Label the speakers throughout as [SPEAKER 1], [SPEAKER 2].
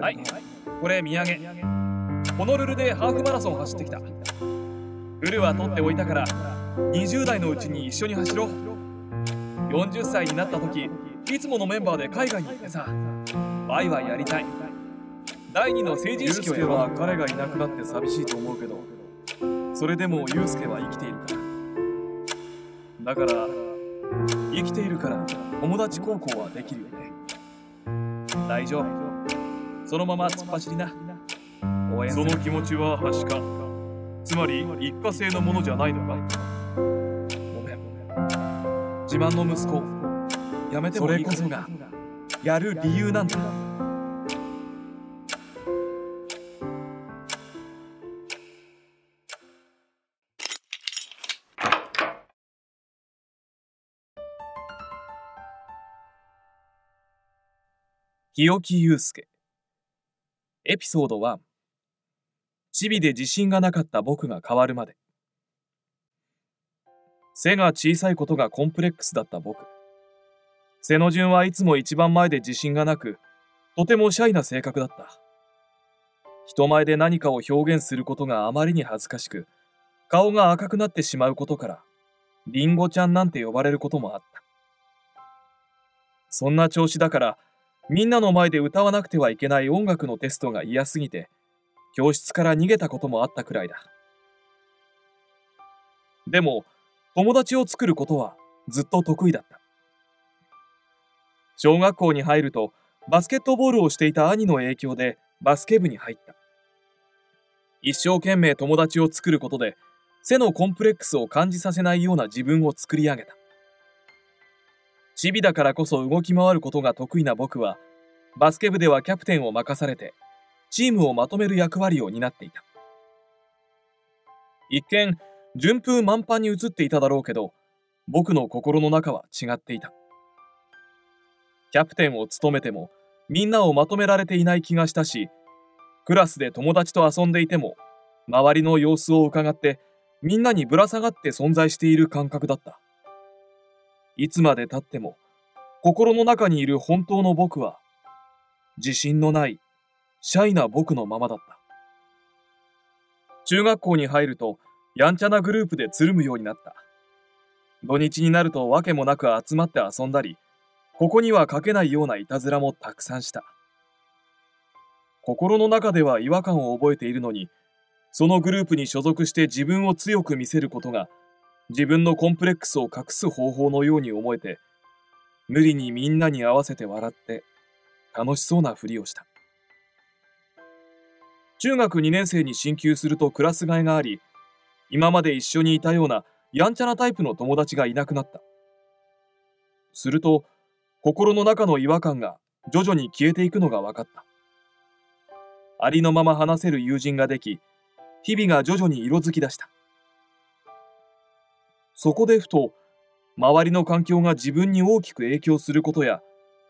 [SPEAKER 1] はい。これ土産。ホノルルでハーフマラソン走ってきた。フルは取っておいたから20代のうちに一緒に走ろう。40歳になった時いつものメンバーで海外に行ってさワイワイやりたい。第二の成人式をやろう。は彼がいなくなって寂しいと思うけどそれでもユウスケは生きているから。だから生きているから友達高校はできるよね。大丈夫。そのまま突っ走りな。応援
[SPEAKER 2] その気持ちははしか。つまり一過性のものじゃないのか？
[SPEAKER 1] ごめん。自慢の息子。やめてもいいそれこそがやる理由なんだ日置祐介エピソード1チビで自信がなかった僕が変わるまで。背が小さいことがコンプレックスだった僕。背の順はいつも一番前で自信がなくとてもシャイな性格だった。人前で何かを表現することがあまりに恥ずかしく顔が赤くなってしまうことからリンゴちゃんなんて呼ばれることもあった。そんな調子だからみんなの前で歌わなくてはいけない音楽のテストが嫌すぎて教室から逃げたこともあったくらいだ。でも友達を作ることはずっと得意だった。小学校に入るとバスケットボールをしていた兄の影響でバスケ部に入った。一生懸命友達を作ることで背のコンプレックスを感じさせないような自分を作り上げた。チビだからこそ動き回ることが得意な僕はバスケ部ではキャプテンを任されてチームをまとめる役割を担っていた。一見順風満帆に映っていただろうけど僕の心の中は違っていた。キャプテンを務めてもみんなをまとめられていない気がしたしクラスで友達と遊んでいても周りの様子を伺ってみんなにぶら下がって存在している感覚だった。いつまでたっても心の中にいる本当の僕は自信のないシャイな僕のままだった。中学校に入るとやんちゃなグループでつるむようになった。土日になると訳もなく集まって遊んだりここには書けないようないたずらもたくさんした。心の中では違和感を覚えているのにそのグループに所属して自分を強く見せることが自分のコンプレックスを隠す方法のように思えて無理にみんなに合わせて笑って楽しそうなふりをした。中学2年生に進級するとクラス替えがあり今まで一緒にいたようなやんちゃなタイプの友達がいなくなった。すると心の中の違和感が徐々に消えていくのが分かった。ありのまま話せる友人ができ日々が徐々に色づき出した。そこでふと周りの環境が自分に大きく影響することや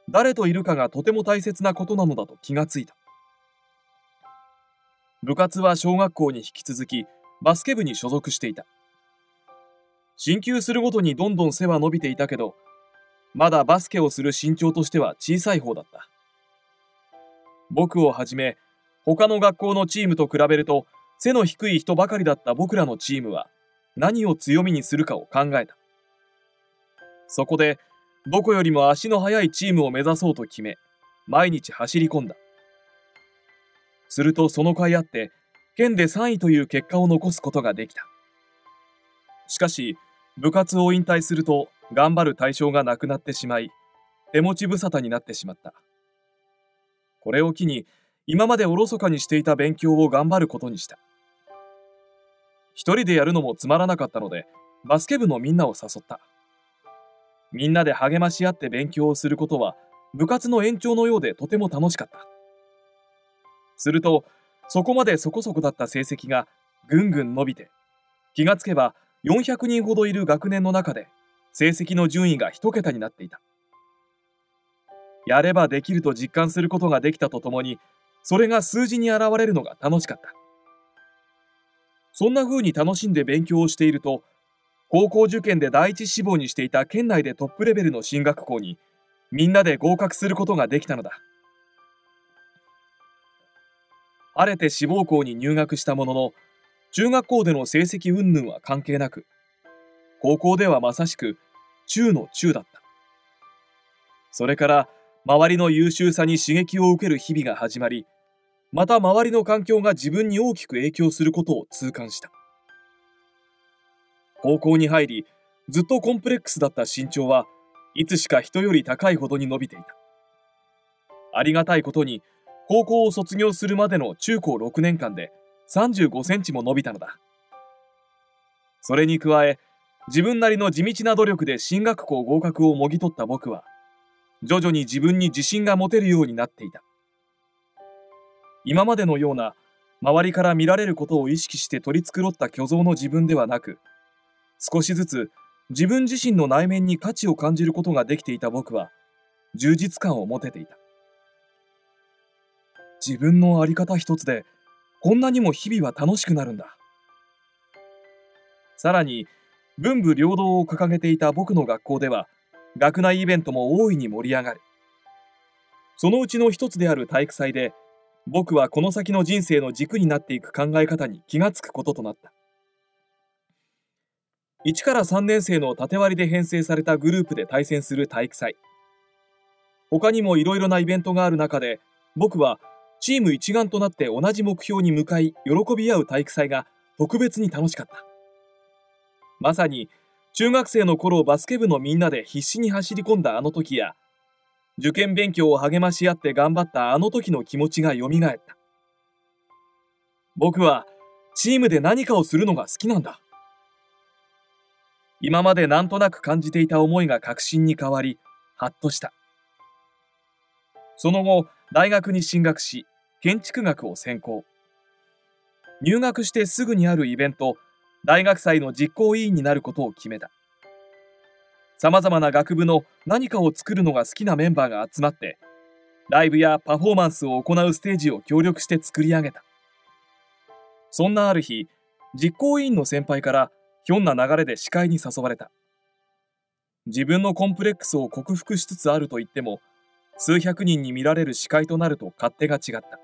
[SPEAKER 1] 誰といるかがとても大切なことなのだと気がついた。部活は小学校に引き続きバスケ部に所属していた。進級するごとにどんどん背は伸びていたけどまだバスケをする身長としては小さい方だった。僕をはじめ他の学校のチームと比べると背の低い人ばかりだった僕らのチームは何を強みにするかを考えた。そこでどこよりも足の速いチームを目指そうと決め毎日走り込んだ。するとその甲斐あって県で3位という結果を残すことができた。しかし部活を引退すると頑張る対象がなくなってしまい手持ち無沙汰になってしまった。これを機に今までおろそかにしていた勉強を頑張ることにした。一人でやるのもつまらなかったのでバスケ部のみんなを誘った。みんなで励まし合って勉強をすることは部活の延長のようでとても楽しかった。するとそこまでそこそこだった成績がぐんぐん伸びて気がつけば400人ほどいる学年の中で成績の順位が1桁になっていた。やればできると実感することができたとともにそれが数字に現れるのが楽しかった。そんな風に楽しんで勉強をしていると高校受験で第一志望にしていた県内でトップレベルの進学校にみんなで合格することができたのだ。晴れて志望校に入学したものの中学校での成績云々は関係なく高校ではまさしく中の中だった。それから周りの優秀さに刺激を受ける日々が始まりまた周りの環境が自分に大きく影響することを痛感した。高校に入りずっとコンプレックスだった身長はいつしか人より高いほどに伸びていた。ありがたいことに高校を卒業するまでの中高6年間で35センチも伸びたのだ。それに加え自分なりの地道な努力で進学校合格をもぎ取った僕は徐々に自分に自信が持てるようになっていた。今までのような周りから見られることを意識して取り繕った虚像の自分ではなく少しずつ自分自身の内面に価値を感じることができていた僕は充実感を持てていた。自分の在り方一つでこんなにも日々は楽しくなるんだ。さらに文武両道を掲げていた僕の学校では学内イベントも大いに盛り上がる。そのうちの一つである体育祭で僕はこの先の人生の軸になっていく考え方に気がつくこととなった。1から3年生の縦割りで編成されたグループで対戦する体育祭。他にもいろいろなイベントがある中で僕はチーム一丸となって同じ目標に向かい喜び合う体育祭が特別に楽しかった。まさに中学生の頃バスケ部のみんなで必死に走り込んだあの時や受験勉強を励まし合って頑張ったあの時の気持ちがよみがえった。僕はチームで何かをするのが好きなんだ。今までなんとなく感じていた思いが確信に変わりハッとした。その後大学に進学し建築学を専攻。入学してすぐにあるイベント大学祭の実行委員になることを決めた。さまざまな学部の何かを作るのが好きなメンバーが集まってライブやパフォーマンスを行うステージを協力して作り上げた。そんなある日実行委員の先輩からひょんな流れで司会に誘われた。自分のコンプレックスを克服しつつあると言っても数百人に見られる司会となると勝手が違った。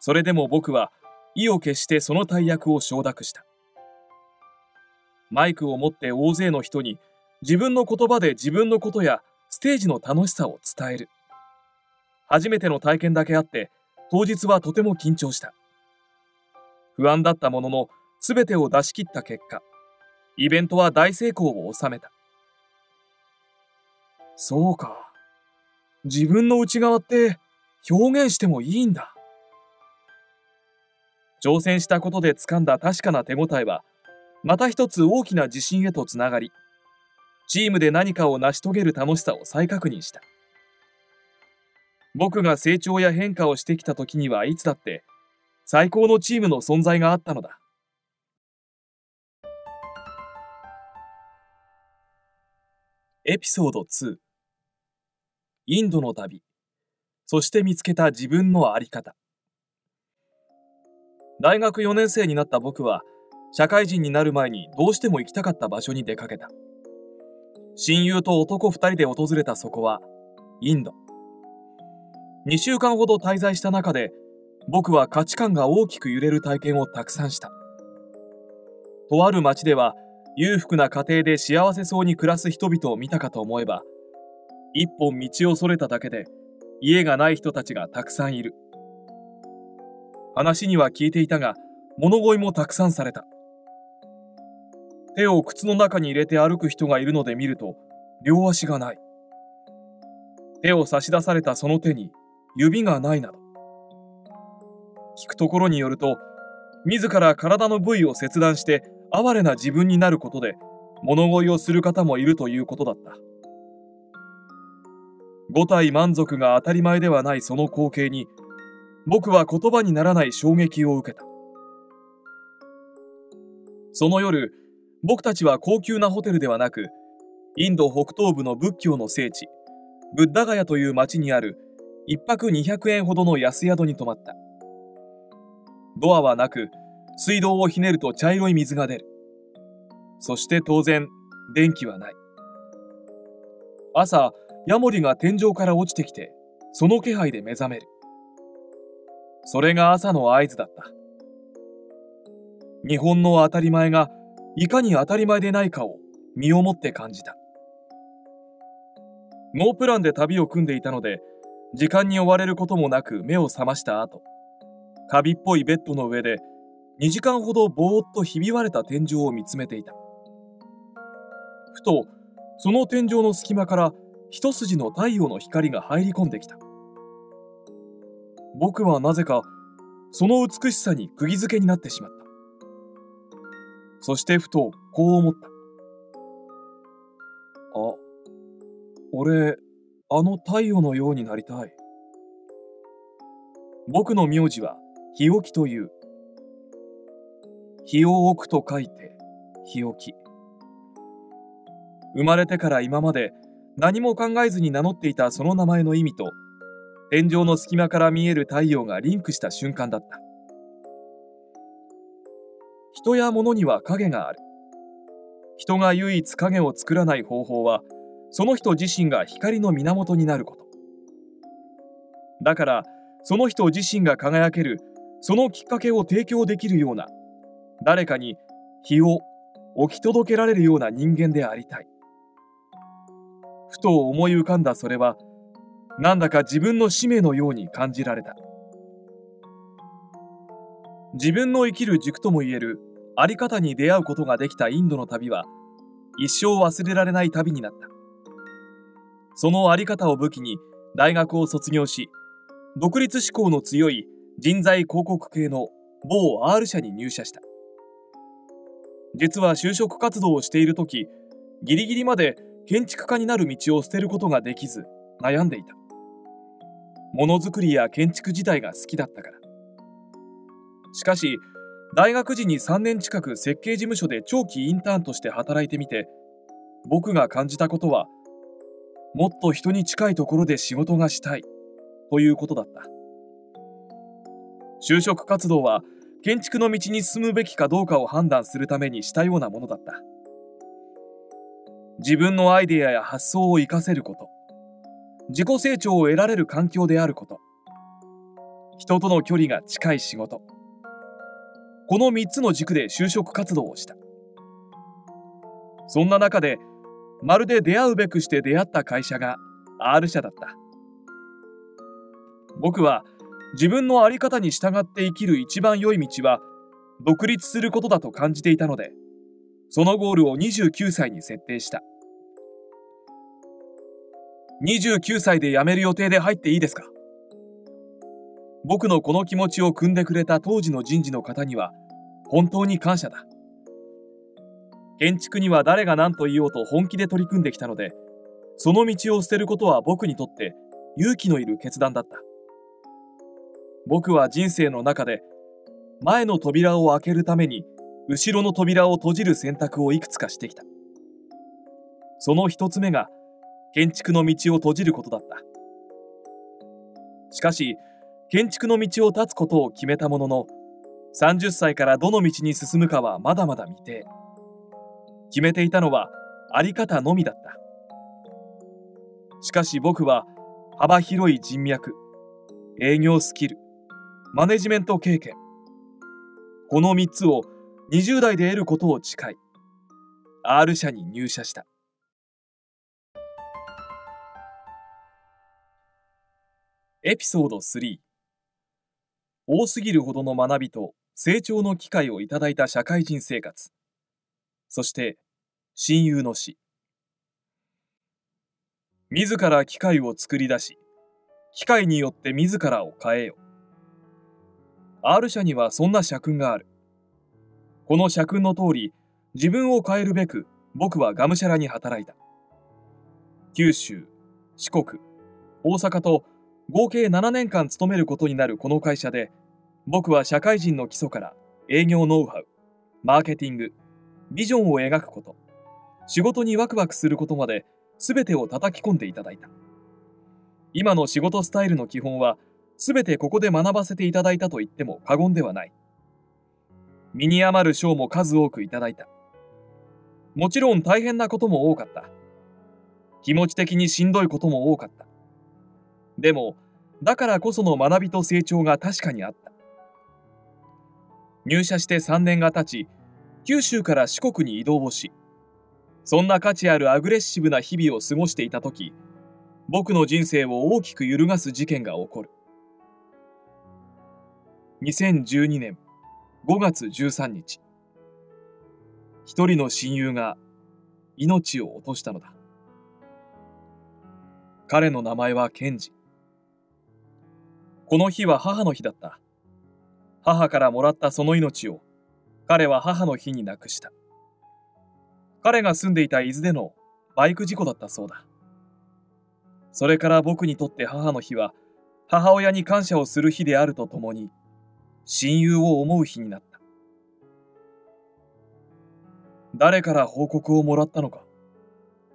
[SPEAKER 1] それでも僕は意を決してその大役を承諾した。マイクを持って大勢の人に自分の言葉で自分のことやステージの楽しさを伝える。初めての体験だけあって当日はとても緊張した。不安だったものの全てを出し切った結果イベントは大成功を収めた。そうか。自分の内側って表現してもいいんだ。挑戦したことで掴んだ確かな手応えはまた一つ大きな自信へとつながりチームで何かを成し遂げる楽しさを再確認した。僕が成長や変化をしてきた時にはいつだって最高のチームの存在があったのだ。エピソード2インドの旅。そして見つけた自分の在り方。大学4年生になった僕は社会人になる前にどうしても行きたかった場所に出かけた。親友と男2人で訪れたそこはインド。2週間ほど滞在した中で僕は価値観が大きく揺れる体験をたくさんした。とある町では裕福な家庭で幸せそうに暮らす人々を見たかと思えば一本道をそれただけで家がない人たちがたくさんいる。話には聞いていたが物乞いもたくさんされた。手を靴の中に入れて歩く人がいるので見ると両足がない。手を差し出されたその手に指がないなど。聞くところによると自ら体の部位を切断して哀れな自分になることで物乞いをする方もいるということだった。五体満足が当たり前ではないその光景に僕は言葉にならない衝撃を受けた。その夜僕たちは高級なホテルではなくインド北東部の仏教の聖地ブッダガヤという町にある1泊200円ほどの安宿に泊まった。ドアはなく水道をひねると茶色い水が出る。そして当然電気はない。朝ヤモリが天井から落ちてきてその気配で目覚める。それが朝の合図だった。日本の当たり前がいかに当たり前でないかを身をもって感じた。ノープランで旅を組んでいたので、時間に追われることもなく目を覚ました後、カビっぽいベッドの上で2時間ほどぼーっとひび割れた天井を見つめていた。ふと、その天井の隙間から一筋の太陽の光が入り込んできた。僕はなぜかその美しさに釘付けになってしまった。そしてふとこう思った。あ、俺、あの太陽のようになりたい。僕の名字は日置という。日を置くと書いて日置。生まれてから今まで何も考えずに名乗っていたその名前の意味と天井の隙間から見える太陽がリンクした瞬間だった人や物には影がある。人が唯一影を作らない方法はその人自身が光の源になること。だからその人自身が輝けるそのきっかけを提供できるような誰かに日を置き届けられるような人間でありたい。ふと思い浮かんだそれはなんだか自分の使命のように感じられた。自分の生きる軸ともいえるあり方に出会うことができたインドの旅は一生忘れられない旅になった。そのあり方を武器に大学を卒業し独立志向の強い人材広告系の某 R 社に入社した。実は就職活動をしている時ギリギリまで建築家になる道を捨てることができず悩んでいた。ものづくりや建築自体が好きだったから。しかし大学時に3年近く設計事務所で長期インターンとして働いてみて僕が感じたことはもっと人に近いところで仕事がしたいということだった。就職活動は建築の道に進むべきかどうかを判断するためにしたようなものだった。自分のアイデアや発想を活かせること自己成長を得られる環境であること人との距離が近い仕事この3つの軸で就職活動をした。そんな中でまるで出会うべくして出会った会社が R 社だった。僕は自分の在り方に従って生きる一番良い道は独立することだと感じていたのでそのゴールを29歳に設定した。29歳で辞める予定で入っていいですか？僕のこの気持ちを汲んでくれた当時の人事の方には本当に感謝だ。建築には誰が何と言おうと本気で取り組んできたのでその道を捨てることは僕にとって勇気のいる決断だった。僕は人生の中で前の扉を開けるために後ろの扉を閉じる選択をいくつかしてきた。その一つ目が建築の道を閉じることだった。しかし建築の道を断つことを決めたものの30歳からどの道に進むかはまだまだ未定。決めていたのはあり方のみだった。しかし僕は幅広い人脈営業スキルマネジメント経験この3つを20代で得ることを誓い R 社に入社した。エピソード3多すぎるほどの学びと成長の機会をいただいた社会人生活。そして親友の死。自ら機械を作り出し機械によって自らを変えよ R 社にはそんな社訓がある。この社訓の通り自分を変えるべく僕はがむしゃらに働いた。九州四国大阪と合計7年間勤めることになるこの会社で僕は社会人の基礎から営業ノウハウマーケティングビジョンを描くこと仕事にワクワクすることまで全てを叩き込んでいただいた。今の仕事スタイルの基本は全てここで学ばせていただいたと言っても過言ではない。身に余る賞も数多くいただいた。もちろん大変なことも多かった。気持ち的にしんどいことも多かった。でもだからこその学びと成長が確かにあった。入社して3年が経ち九州から四国に移動をしそんな価値あるアグレッシブな日々を過ごしていた時僕の人生を大きく揺るがす事件が起こる。2012年5月13日一人の親友が命を落としたのだ。彼の名前はケンジ。この日は母の日だった。母からもらったその命を彼は母の日に亡くした。彼が住んでいた伊豆でのバイク事故だったそうだ。それから僕にとって母の日は母親に感謝をする日であるとともに親友を思う日になった。誰から報告をもらったのか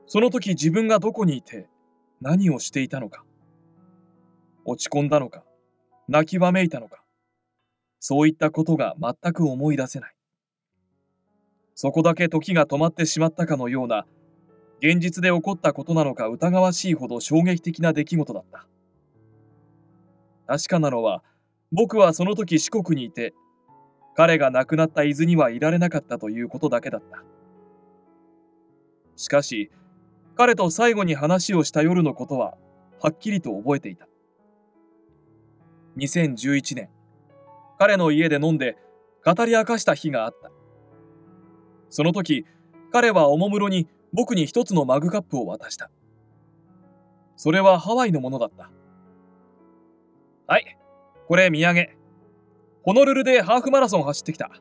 [SPEAKER 1] その時自分がどこにいて何をしていたのか落ち込んだのか泣きわめいたのかそういったことが全く思い出せない。そこだけ時が止まってしまったかのような現実で起こったことなのか疑わしいほど衝撃的な出来事だった。確かなのは僕はその時四国にいて彼が亡くなった伊豆にはいられなかったということだけだった。しかし彼と最後に話をした夜のことははっきりと覚えていた。2011年。彼の家で飲んで語り明かした日があった。その時彼はおもむろに僕に一つのマグカップを渡した。それはハワイのものだった。はいこれ土産。ホノルルでハーフマラソン走ってきた。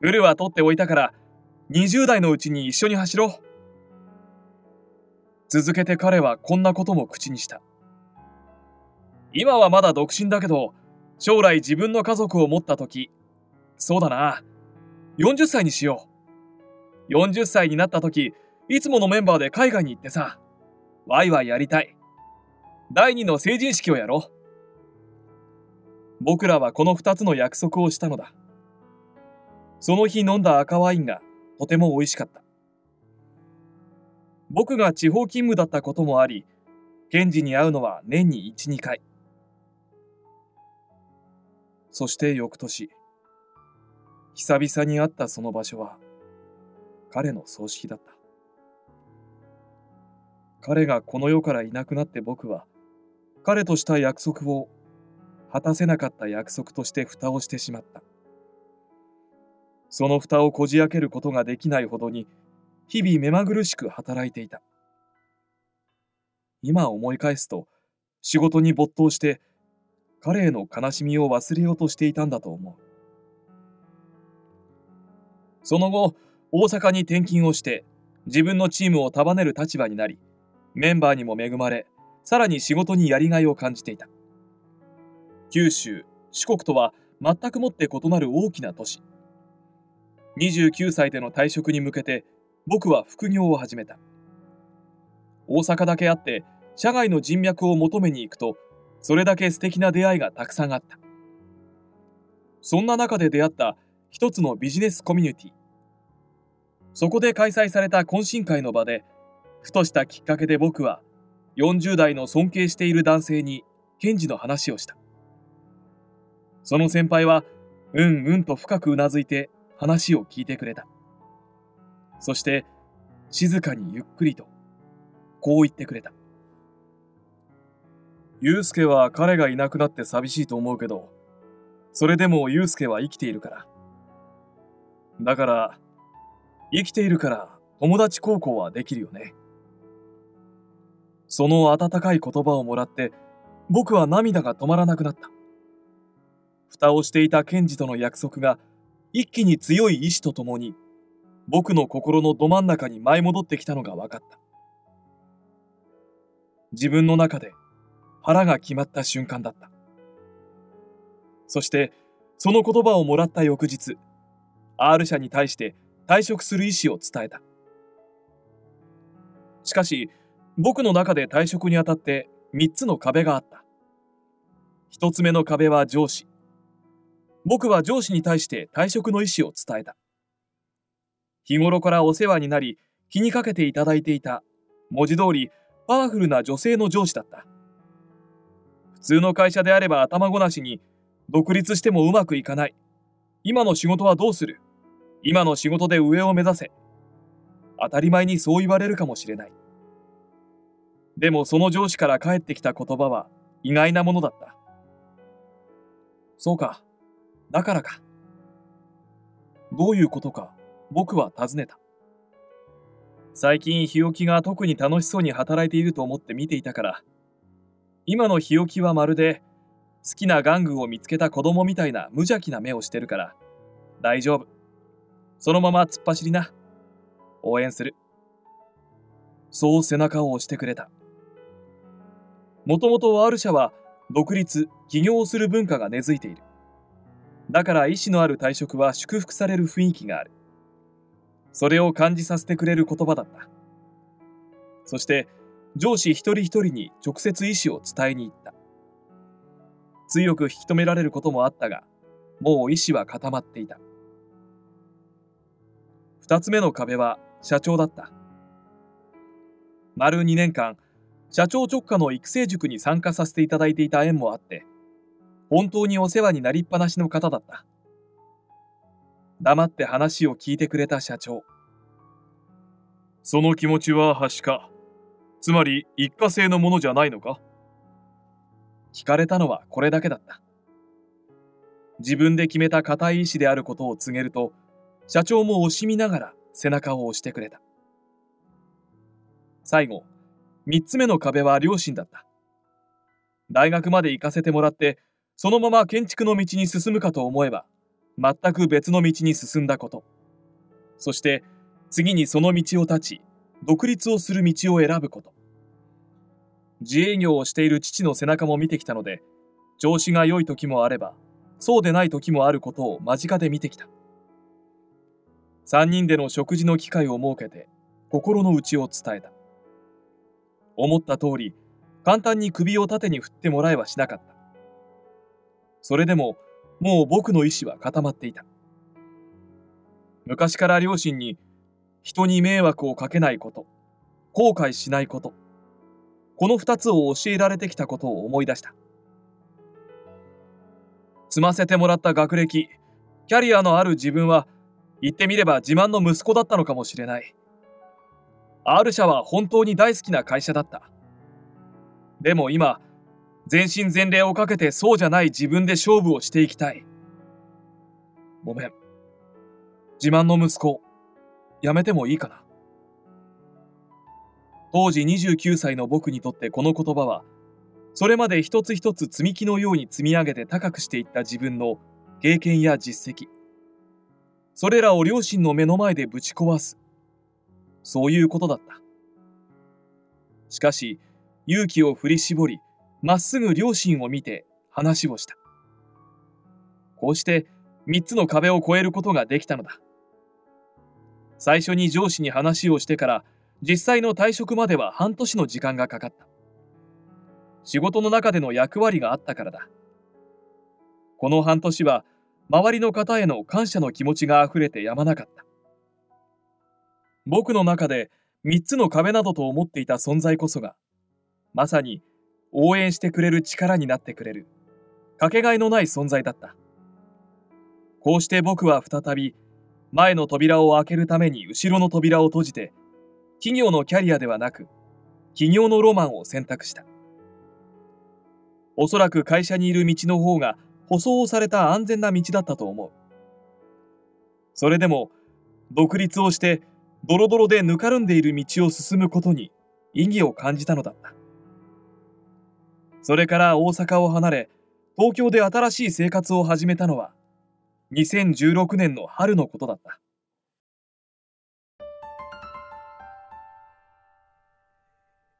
[SPEAKER 1] ウルは取っておいたから20代のうちに一緒に走ろう。続けて彼はこんなことも口にした。今はまだ独身だけど将来自分の家族を持った時。そうだな。40歳にしよう。40歳になった時いつものメンバーで海外に行ってさ。ワイワイやりたい。第二の成人式をやろう。僕らはこの2つの約束をしたのだ。その日飲んだ赤ワインがとても美味しかった。僕が地方勤務だったこともあり検事に会うのは年に12回。そして翌年久々に会ったその場所は彼の葬式だった。彼がこの世からいなくなって僕は彼とした約束を果たせなかった約束として蓋をしてしまった。その蓋をこじ開けることができないほどに日々目まぐるしく働いていた。今思い返すと仕事に没頭して彼への悲しみを忘れようとしていたんだと思う。その後大阪に転勤をして自分のチームを束ねる立場になりメンバーにも恵まれさらに仕事にやりがいを感じていた。九州四国とは全くもって異なる大きな都市。29歳での退職に向けて僕は副業を始めた。大阪だけあって社外の人脈を求めに行くとそれだけ素敵な出会いがたくさんあった。そんな中で出会った一つのビジネスコミュニティ。そこで開催された懇親会の場でふとしたきっかけで僕は40代の尊敬している男性に検事の話をした。その先輩はうんうんと深くうなずいて話を聞いてくれた。そして静かにゆっくりとこう言ってくれた。祐介は彼がいなくなって寂しいと思うけどそれでも祐介は生きているから。だから生きているから友達高校はできるよね。その温かい言葉をもらって僕は涙が止まらなくなった。蓋をしていた検事との約束が一気に強い意志とともに僕の心のど真ん中に舞い戻ってきたのが分かった。自分の中で腹が決まった瞬間だった。そしてその言葉をもらった翌日 R 社に対して退職する意思を伝えた。しかし僕の中で退職にあたって3つの壁があった。1つ目の壁は上司。僕は上司に対して退職の意思を伝えた。日頃からお世話になり気にかけていただいていた文字通りパワフルな女性の上司だった。普通の会社であれば頭ごなしに独立してもうまくいかない。今の仕事はどうする？今の仕事で上を目指せ。当たり前にそう言われるかもしれない。でもその上司から返ってきた言葉は意外なものだった。そうか。だからか。どういうことか僕は尋ねた。最近日置が特に楽しそうに働いていると思って見ていたから今の日置はまるで好きな玩具を見つけた子供みたいな無邪気な目をしてるから。大丈夫。そのまま突っ走りな。応援する。そう背中を押してくれた。もともと R 社は独立起業する文化が根付いている。だから意志のある退職は祝福される雰囲気がある。それを感じさせてくれる言葉だった。そして上司一人一人に直接意思を伝えに行った。強く引き止められることもあったがもう意志は固まっていた。二つ目の壁は社長だった。丸2年間社長直下の育成塾に参加させていただいていた縁もあって本当にお世話になりっぱなしの方だった。黙って話を聞いてくれた社長。
[SPEAKER 2] その気持ちははしか。つまり一過性のものじゃないのか？
[SPEAKER 1] 聞かれたのはこれだけだった。自分で決めた固い意志であることを告げると社長も惜しみながら背中を押してくれた。最後3つ目の壁は両親だった。大学まで行かせてもらってそのまま建築の道に進むかと思えば全く別の道に進んだこと。そして次にその道を断ち独立をする道を選ぶこと。自営業をしている父の背中も見てきたので調子が良い時もあればそうでない時もあることを間近で見てきた。3人での食事の機会を設けて心の内を伝えた。思った通り簡単に首を縦に振ってもらえはしなかった。それでももう僕の意志は固まっていた。昔から両親に人に迷惑をかけないこと後悔しないことこの2つを教えられてきたことを思い出した。積ませてもらった学歴キャリアのある自分は言ってみれば自慢の息子だったのかもしれない。R 社は本当に大好きな会社だった。でも今全身全霊をかけてそうじゃない自分で勝負をしていきたい。ごめん。自慢の息子やめてもいいかな。当時29歳の僕にとってこの言葉はそれまで一つ一つ積み木のように積み上げて高くしていった自分の経験や実績。それらを両親の目の前でぶち壊す。そういうことだった。しかし勇気を振り絞りまっすぐ両親を見て話をした。こうして3つの壁を越えることができたのだ。最初に上司に話をしてから実際の退職までは半年の時間がかかった。仕事の中での役割があったからだ。この半年は周りの方への感謝の気持ちがあふれてやまなかった。僕の中で3つの壁などと思っていた存在こそがまさに応援してくれる力になってくれるかけがえのない存在だった。こうして僕は再び前の扉を開けるために後ろの扉を閉じて企業のキャリアではなく企業のロマンを選択した。おそらく会社にいる道の方が舗装された安全な道だったと思う。それでも独立をしてドロドロでぬかるんでいる道を進むことに意義を感じたのだった。それから大阪を離れ東京で新しい生活を始めたのは2016年の春のことだった。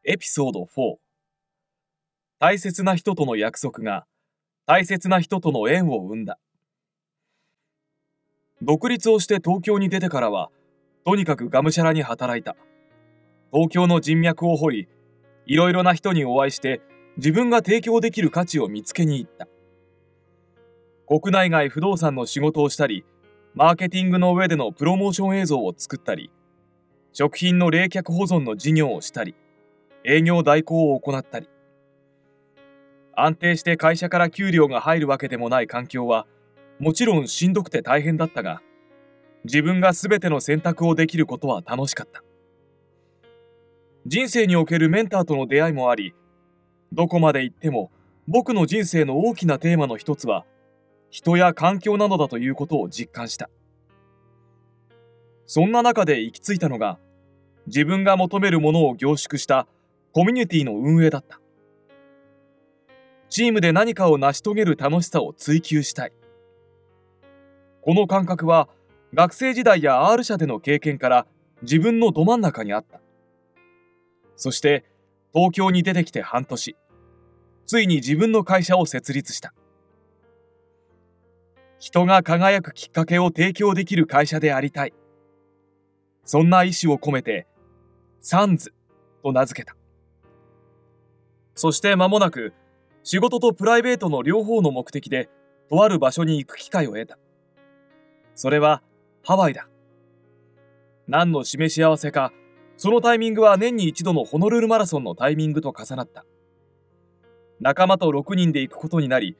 [SPEAKER 1] エピソード4大切な人との約束が大切な人との縁を生んだ。独立をして東京に出てからはとにかくがむしゃらに働いた。東京の人脈を掘りいろいろな人にお会いして自分が提供できる価値を見つけに行った。国内外不動産の仕事をしたりマーケティングの上でのプロモーション映像を作ったり食品の冷却保存の事業をしたり営業代行を行ったり。安定して会社から給料が入るわけでもない環境はもちろんしんどくて大変だったが自分が全ての選択をできることは楽しかった。人生におけるメンターとの出会いもありどこまで行っても僕の人生の大きなテーマの一つは人や環境などだということを実感した。そんな中で行き着いたのが自分が求めるものを凝縮したコミュニティの運営だった。チームで何かを成し遂げる楽しさを追求したい。この感覚は学生時代や R 社での経験から自分のど真ん中にあった。そして東京に出てきて半年。ついに自分の会社を設立した。人が輝くきっかけを提供できる会社でありたい。そんな意志を込めてサンズと名付けた。そして間もなく仕事とプライベートの両方の目的でとある場所に行く機会を得た。それはハワイだ。何の示し合わせかそのタイミングは年に一度のホノルルマラソンのタイミングと重なった。仲間と6人で行くことになり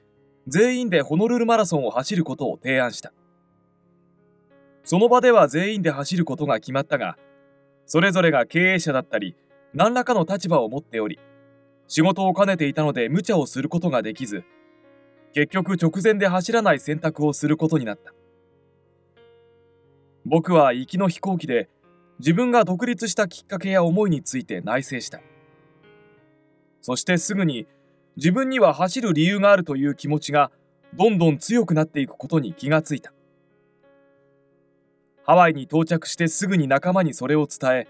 [SPEAKER 1] 全員でホノルルマラソンを走ることを提案した。その場では全員で走ることが決まったがそれぞれが経営者だったり何らかの立場を持っており仕事を兼ねていたので無茶をすることができず結局直前で走らない選択をすることになった。僕は行きの飛行機で自分が独立したきっかけや思いについて内省した。そしてすぐに自分には走る理由があるという気持ちがどんどん強くなっていくことに気がついた。ハワイに到着してすぐに仲間にそれを伝え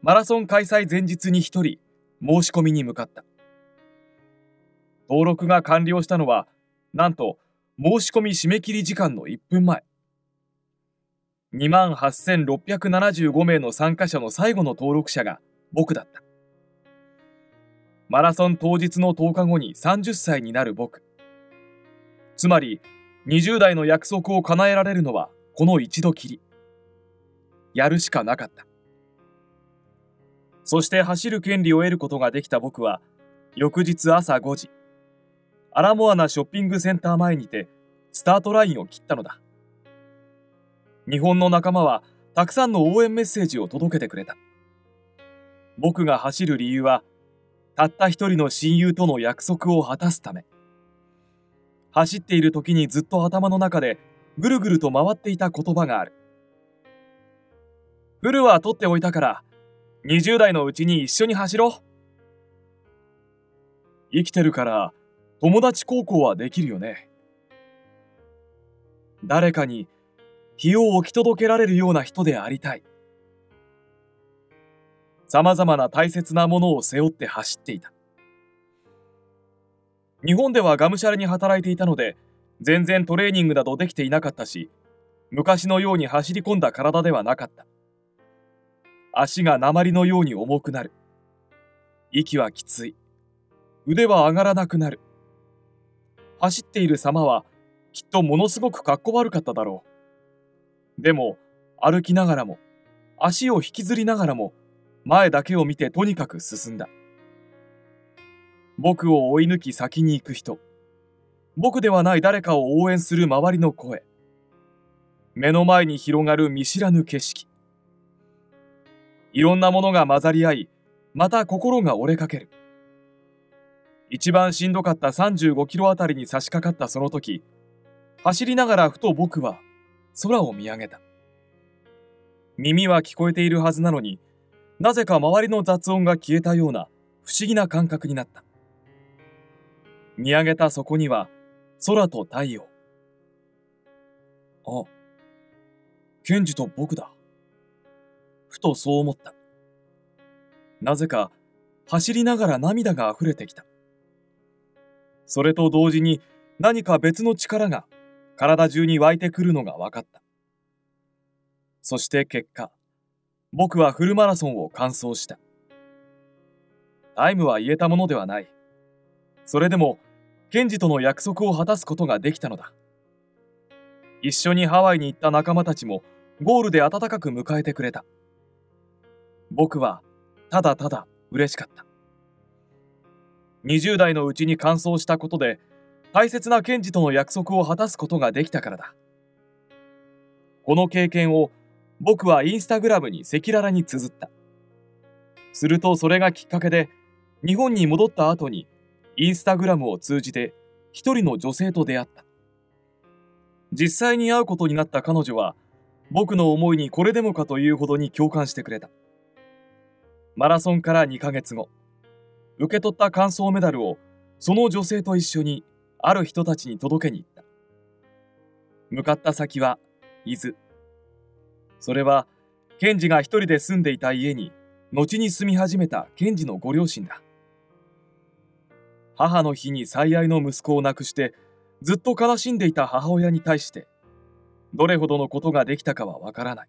[SPEAKER 1] マラソン開催前日に一人申し込みに向かった。登録が完了したのはなんと申し込み締め切り時間の1分前。2万8675名の参加者の最後の登録者が僕だった。マラソン当日の10日後に30歳になる僕。つまり20代の約束を叶えられるのはこの一度きり。やるしかなかった。そして走る権利を得ることができた僕は翌日朝5時アラモアナショッピングセンター前にてスタートラインを切ったのだ。日本の仲間はたくさんの応援メッセージを届けてくれた。僕が走る理由はたった一人の親友との約束を果たすため。走っている時にずっと頭の中でぐるぐると回っていた言葉がある。フルは取っておいたから20代のうちに一緒に走ろう。生きてるから友達高校はできるよね。誰かに日を置き届けられるような人でありたい。様々な大切なものを背負って走っていた。日本ではがむしゃらに働いていたので、全然トレーニングなどできていなかったし、昔のように走り込んだ体ではなかった。足が鉛のように重くなる。息はきつい。腕は上がらなくなる。走っている様はきっとものすごくかっこ悪かっただろう。でも歩きながらも足を引きずりながらも前だけを見てとにかく進んだ。僕を追い抜き先に行く人。僕ではない誰かを応援する周りの声。目の前に広がる見知らぬ景色。いろんなものが混ざり合いまた心が折れかける。一番しんどかった35キロあたりに差し掛かったその時走りながらふと僕は空を見上げた。耳は聞こえているはずなのになぜか周りの雑音が消えたような不思議な感覚になった。見上げたそこには空と太陽。あ、ケンジと僕だ。ふとそう思った。なぜか走りながら涙が溢れてきた。それと同時に何か別の力が体中に湧いてくるのが分かった。そして結果、僕はフルマラソンを完走した。タイムは言えたものではない。それでも、ケンジとの約束を果たすことができたのだ。一緒にハワイに行った仲間たちもゴールで温かく迎えてくれた。僕はただただ嬉しかった。20代のうちに完走したことで大切な検事との約束を果たすことができたからだこの経験を僕はインスタグラムに赤裸々に綴った。するとそれがきっかけで日本に戻った後にインスタグラムを通じて一人の女性と出会った。実際に会うことになった彼女は僕の思いにこれでもかというほどに共感してくれた。マラソンから2ヶ月後受け取った感想メダルをその女性と一緒にある人たちに届けに行った。向かった先は伊豆。それはケンジが一人で住んでいた家に後に住み始めたケンジのご両親だ。母の日に最愛の息子を亡くしてずっと悲しんでいた母親に対してどれほどのことができたかはわからない。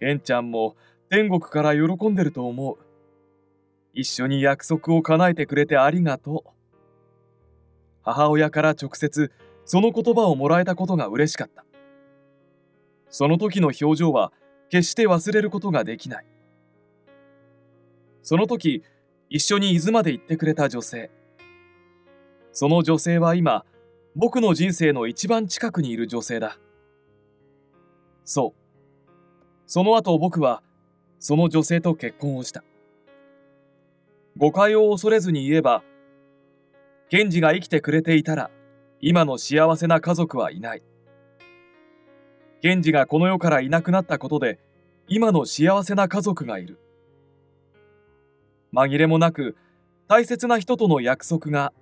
[SPEAKER 1] ケンちゃんも天国から喜んでると思う。一緒に約束を叶えてくれてありがとう。母親から直接その言葉をもらえたことが嬉しかった。その時の表情は決して忘れることができない。その時一緒に伊豆まで行ってくれた女性。その女性は今僕の人生の一番近くにいる女性だ。そう。その後僕はその女性と結婚をした。誤解を恐れずに言えばケンジが生きてくれていたら今の幸せな家族はいない。ケンジがこの世からいなくなったことで今の幸せな家族がいる。紛れもなく大切な人との約束が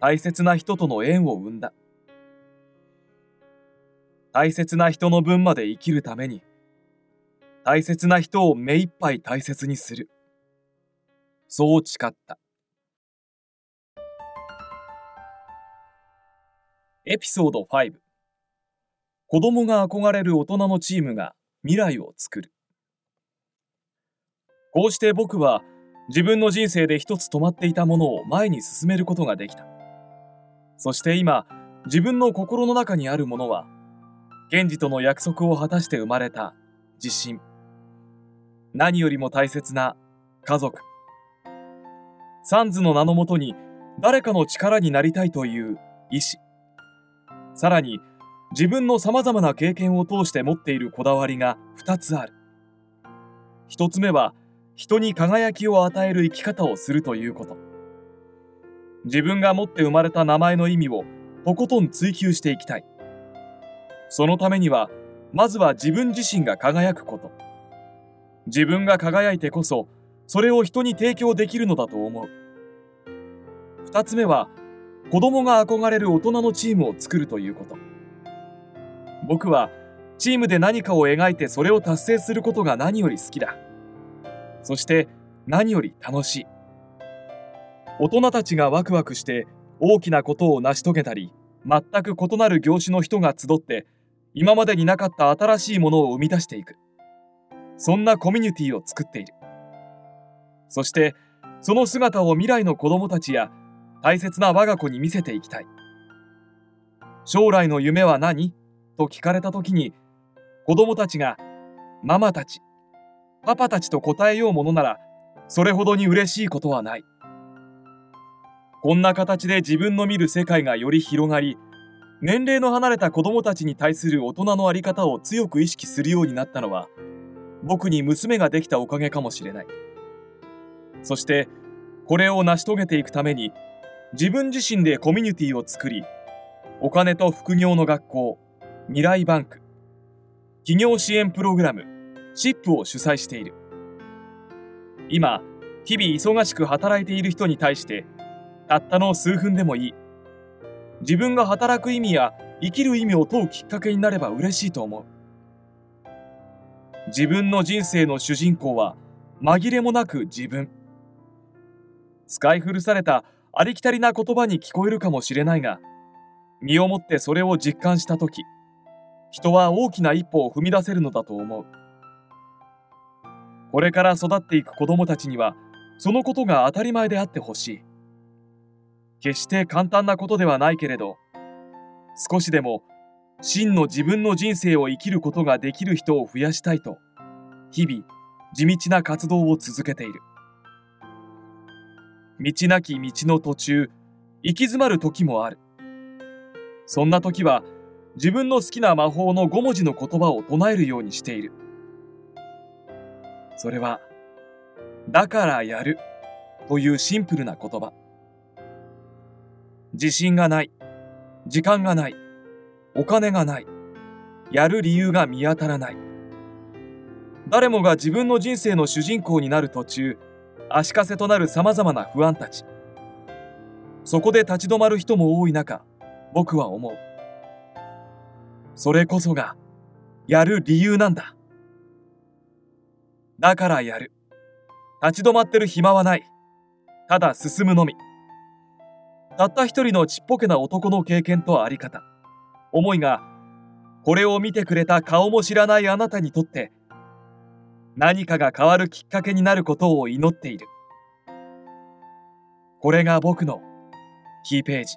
[SPEAKER 1] 大切な人との縁を生んだ。大切な人の分まで生きるために大切な人を目いっぱい大切にする。そう誓った。エピソード5子供が憧れる大人のチームが未来を作る。こうして僕は自分の人生で一つ止まっていたものを前に進めることができた。そして今自分の心の中にあるものは賢治との約束を果たして生まれた自信。何よりも大切な家族。サンズの名のもとに誰かの力になりたいという意志。さらに自分の様々な経験を通して持っているこだわりが2つある。1つ目は人に輝きを与える生き方をするということ。自分が持って生まれた名前の意味をとことん追求していきたい。そのためにはまずは自分自身が輝くこと。自分が輝いてこそそれを人に提供できるのだと思う。2つ目は子供が憧れる大人のチームを作るということ。僕はチームで何かを描いてそれを達成することが何より好きだ。そして何より楽しい。大人たちがワクワクして大きなことを成し遂げたり全く異なる業種の人が集って今までになかった新しいものを生み出していく。そんなコミュニティを作っている。そしてその姿を未来の子供たちや大切な我が子に見せていきたい。将来の夢は何？と聞かれた時に子供たちがママたちパパたちと答えようものならそれほどに嬉しいことはない。こんな形で自分の見る世界がより広がり年齢の離れた子供たちに対する大人の在り方を強く意識するようになったのは僕に娘ができたおかげかもしれない。そしてこれを成し遂げていくために自分自身でコミュニティを作りお金と副業の学校未来バンク。企業支援プログラムシップを主催している。今日々忙しく働いている人に対してたったの数分でもいい。自分が働く意味や生きる意味を問うきっかけになれば嬉しいと思う。自分の人生の主人公は紛れもなく自分。使い古されたありきたりな言葉に聞こえるかもしれないが身をもってそれを実感した時人は大きな一歩を踏み出せるのだと思う。これから育っていく子供たちにはそのことが当たり前であってほしい。決して簡単なことではないけれど少しでも真の自分の人生を生きることができる人を増やしたいと日々地道な活動を続けている。道なき道の途中、行き詰まる時もある。そんな時は、自分の好きな魔法の5文字の言葉を唱えるようにしている。それは、だからやるというシンプルな言葉。自信がない、時間がない、お金がない、やる理由が見当たらない。誰もが自分の人生の主人公になる途中、足かせとなる様々な不安たち。そこで立ち止まる人も多い中、僕は思う。それこそが、やる理由なんだ。だからやる。立ち止まってる暇はない。ただ進むのみ。たった一人のちっぽけな男の経験とあり方。思いが、これを見てくれた顔も知らないあなたにとって、何かが変わるきっかけになることを祈っている。これが僕のキーページ。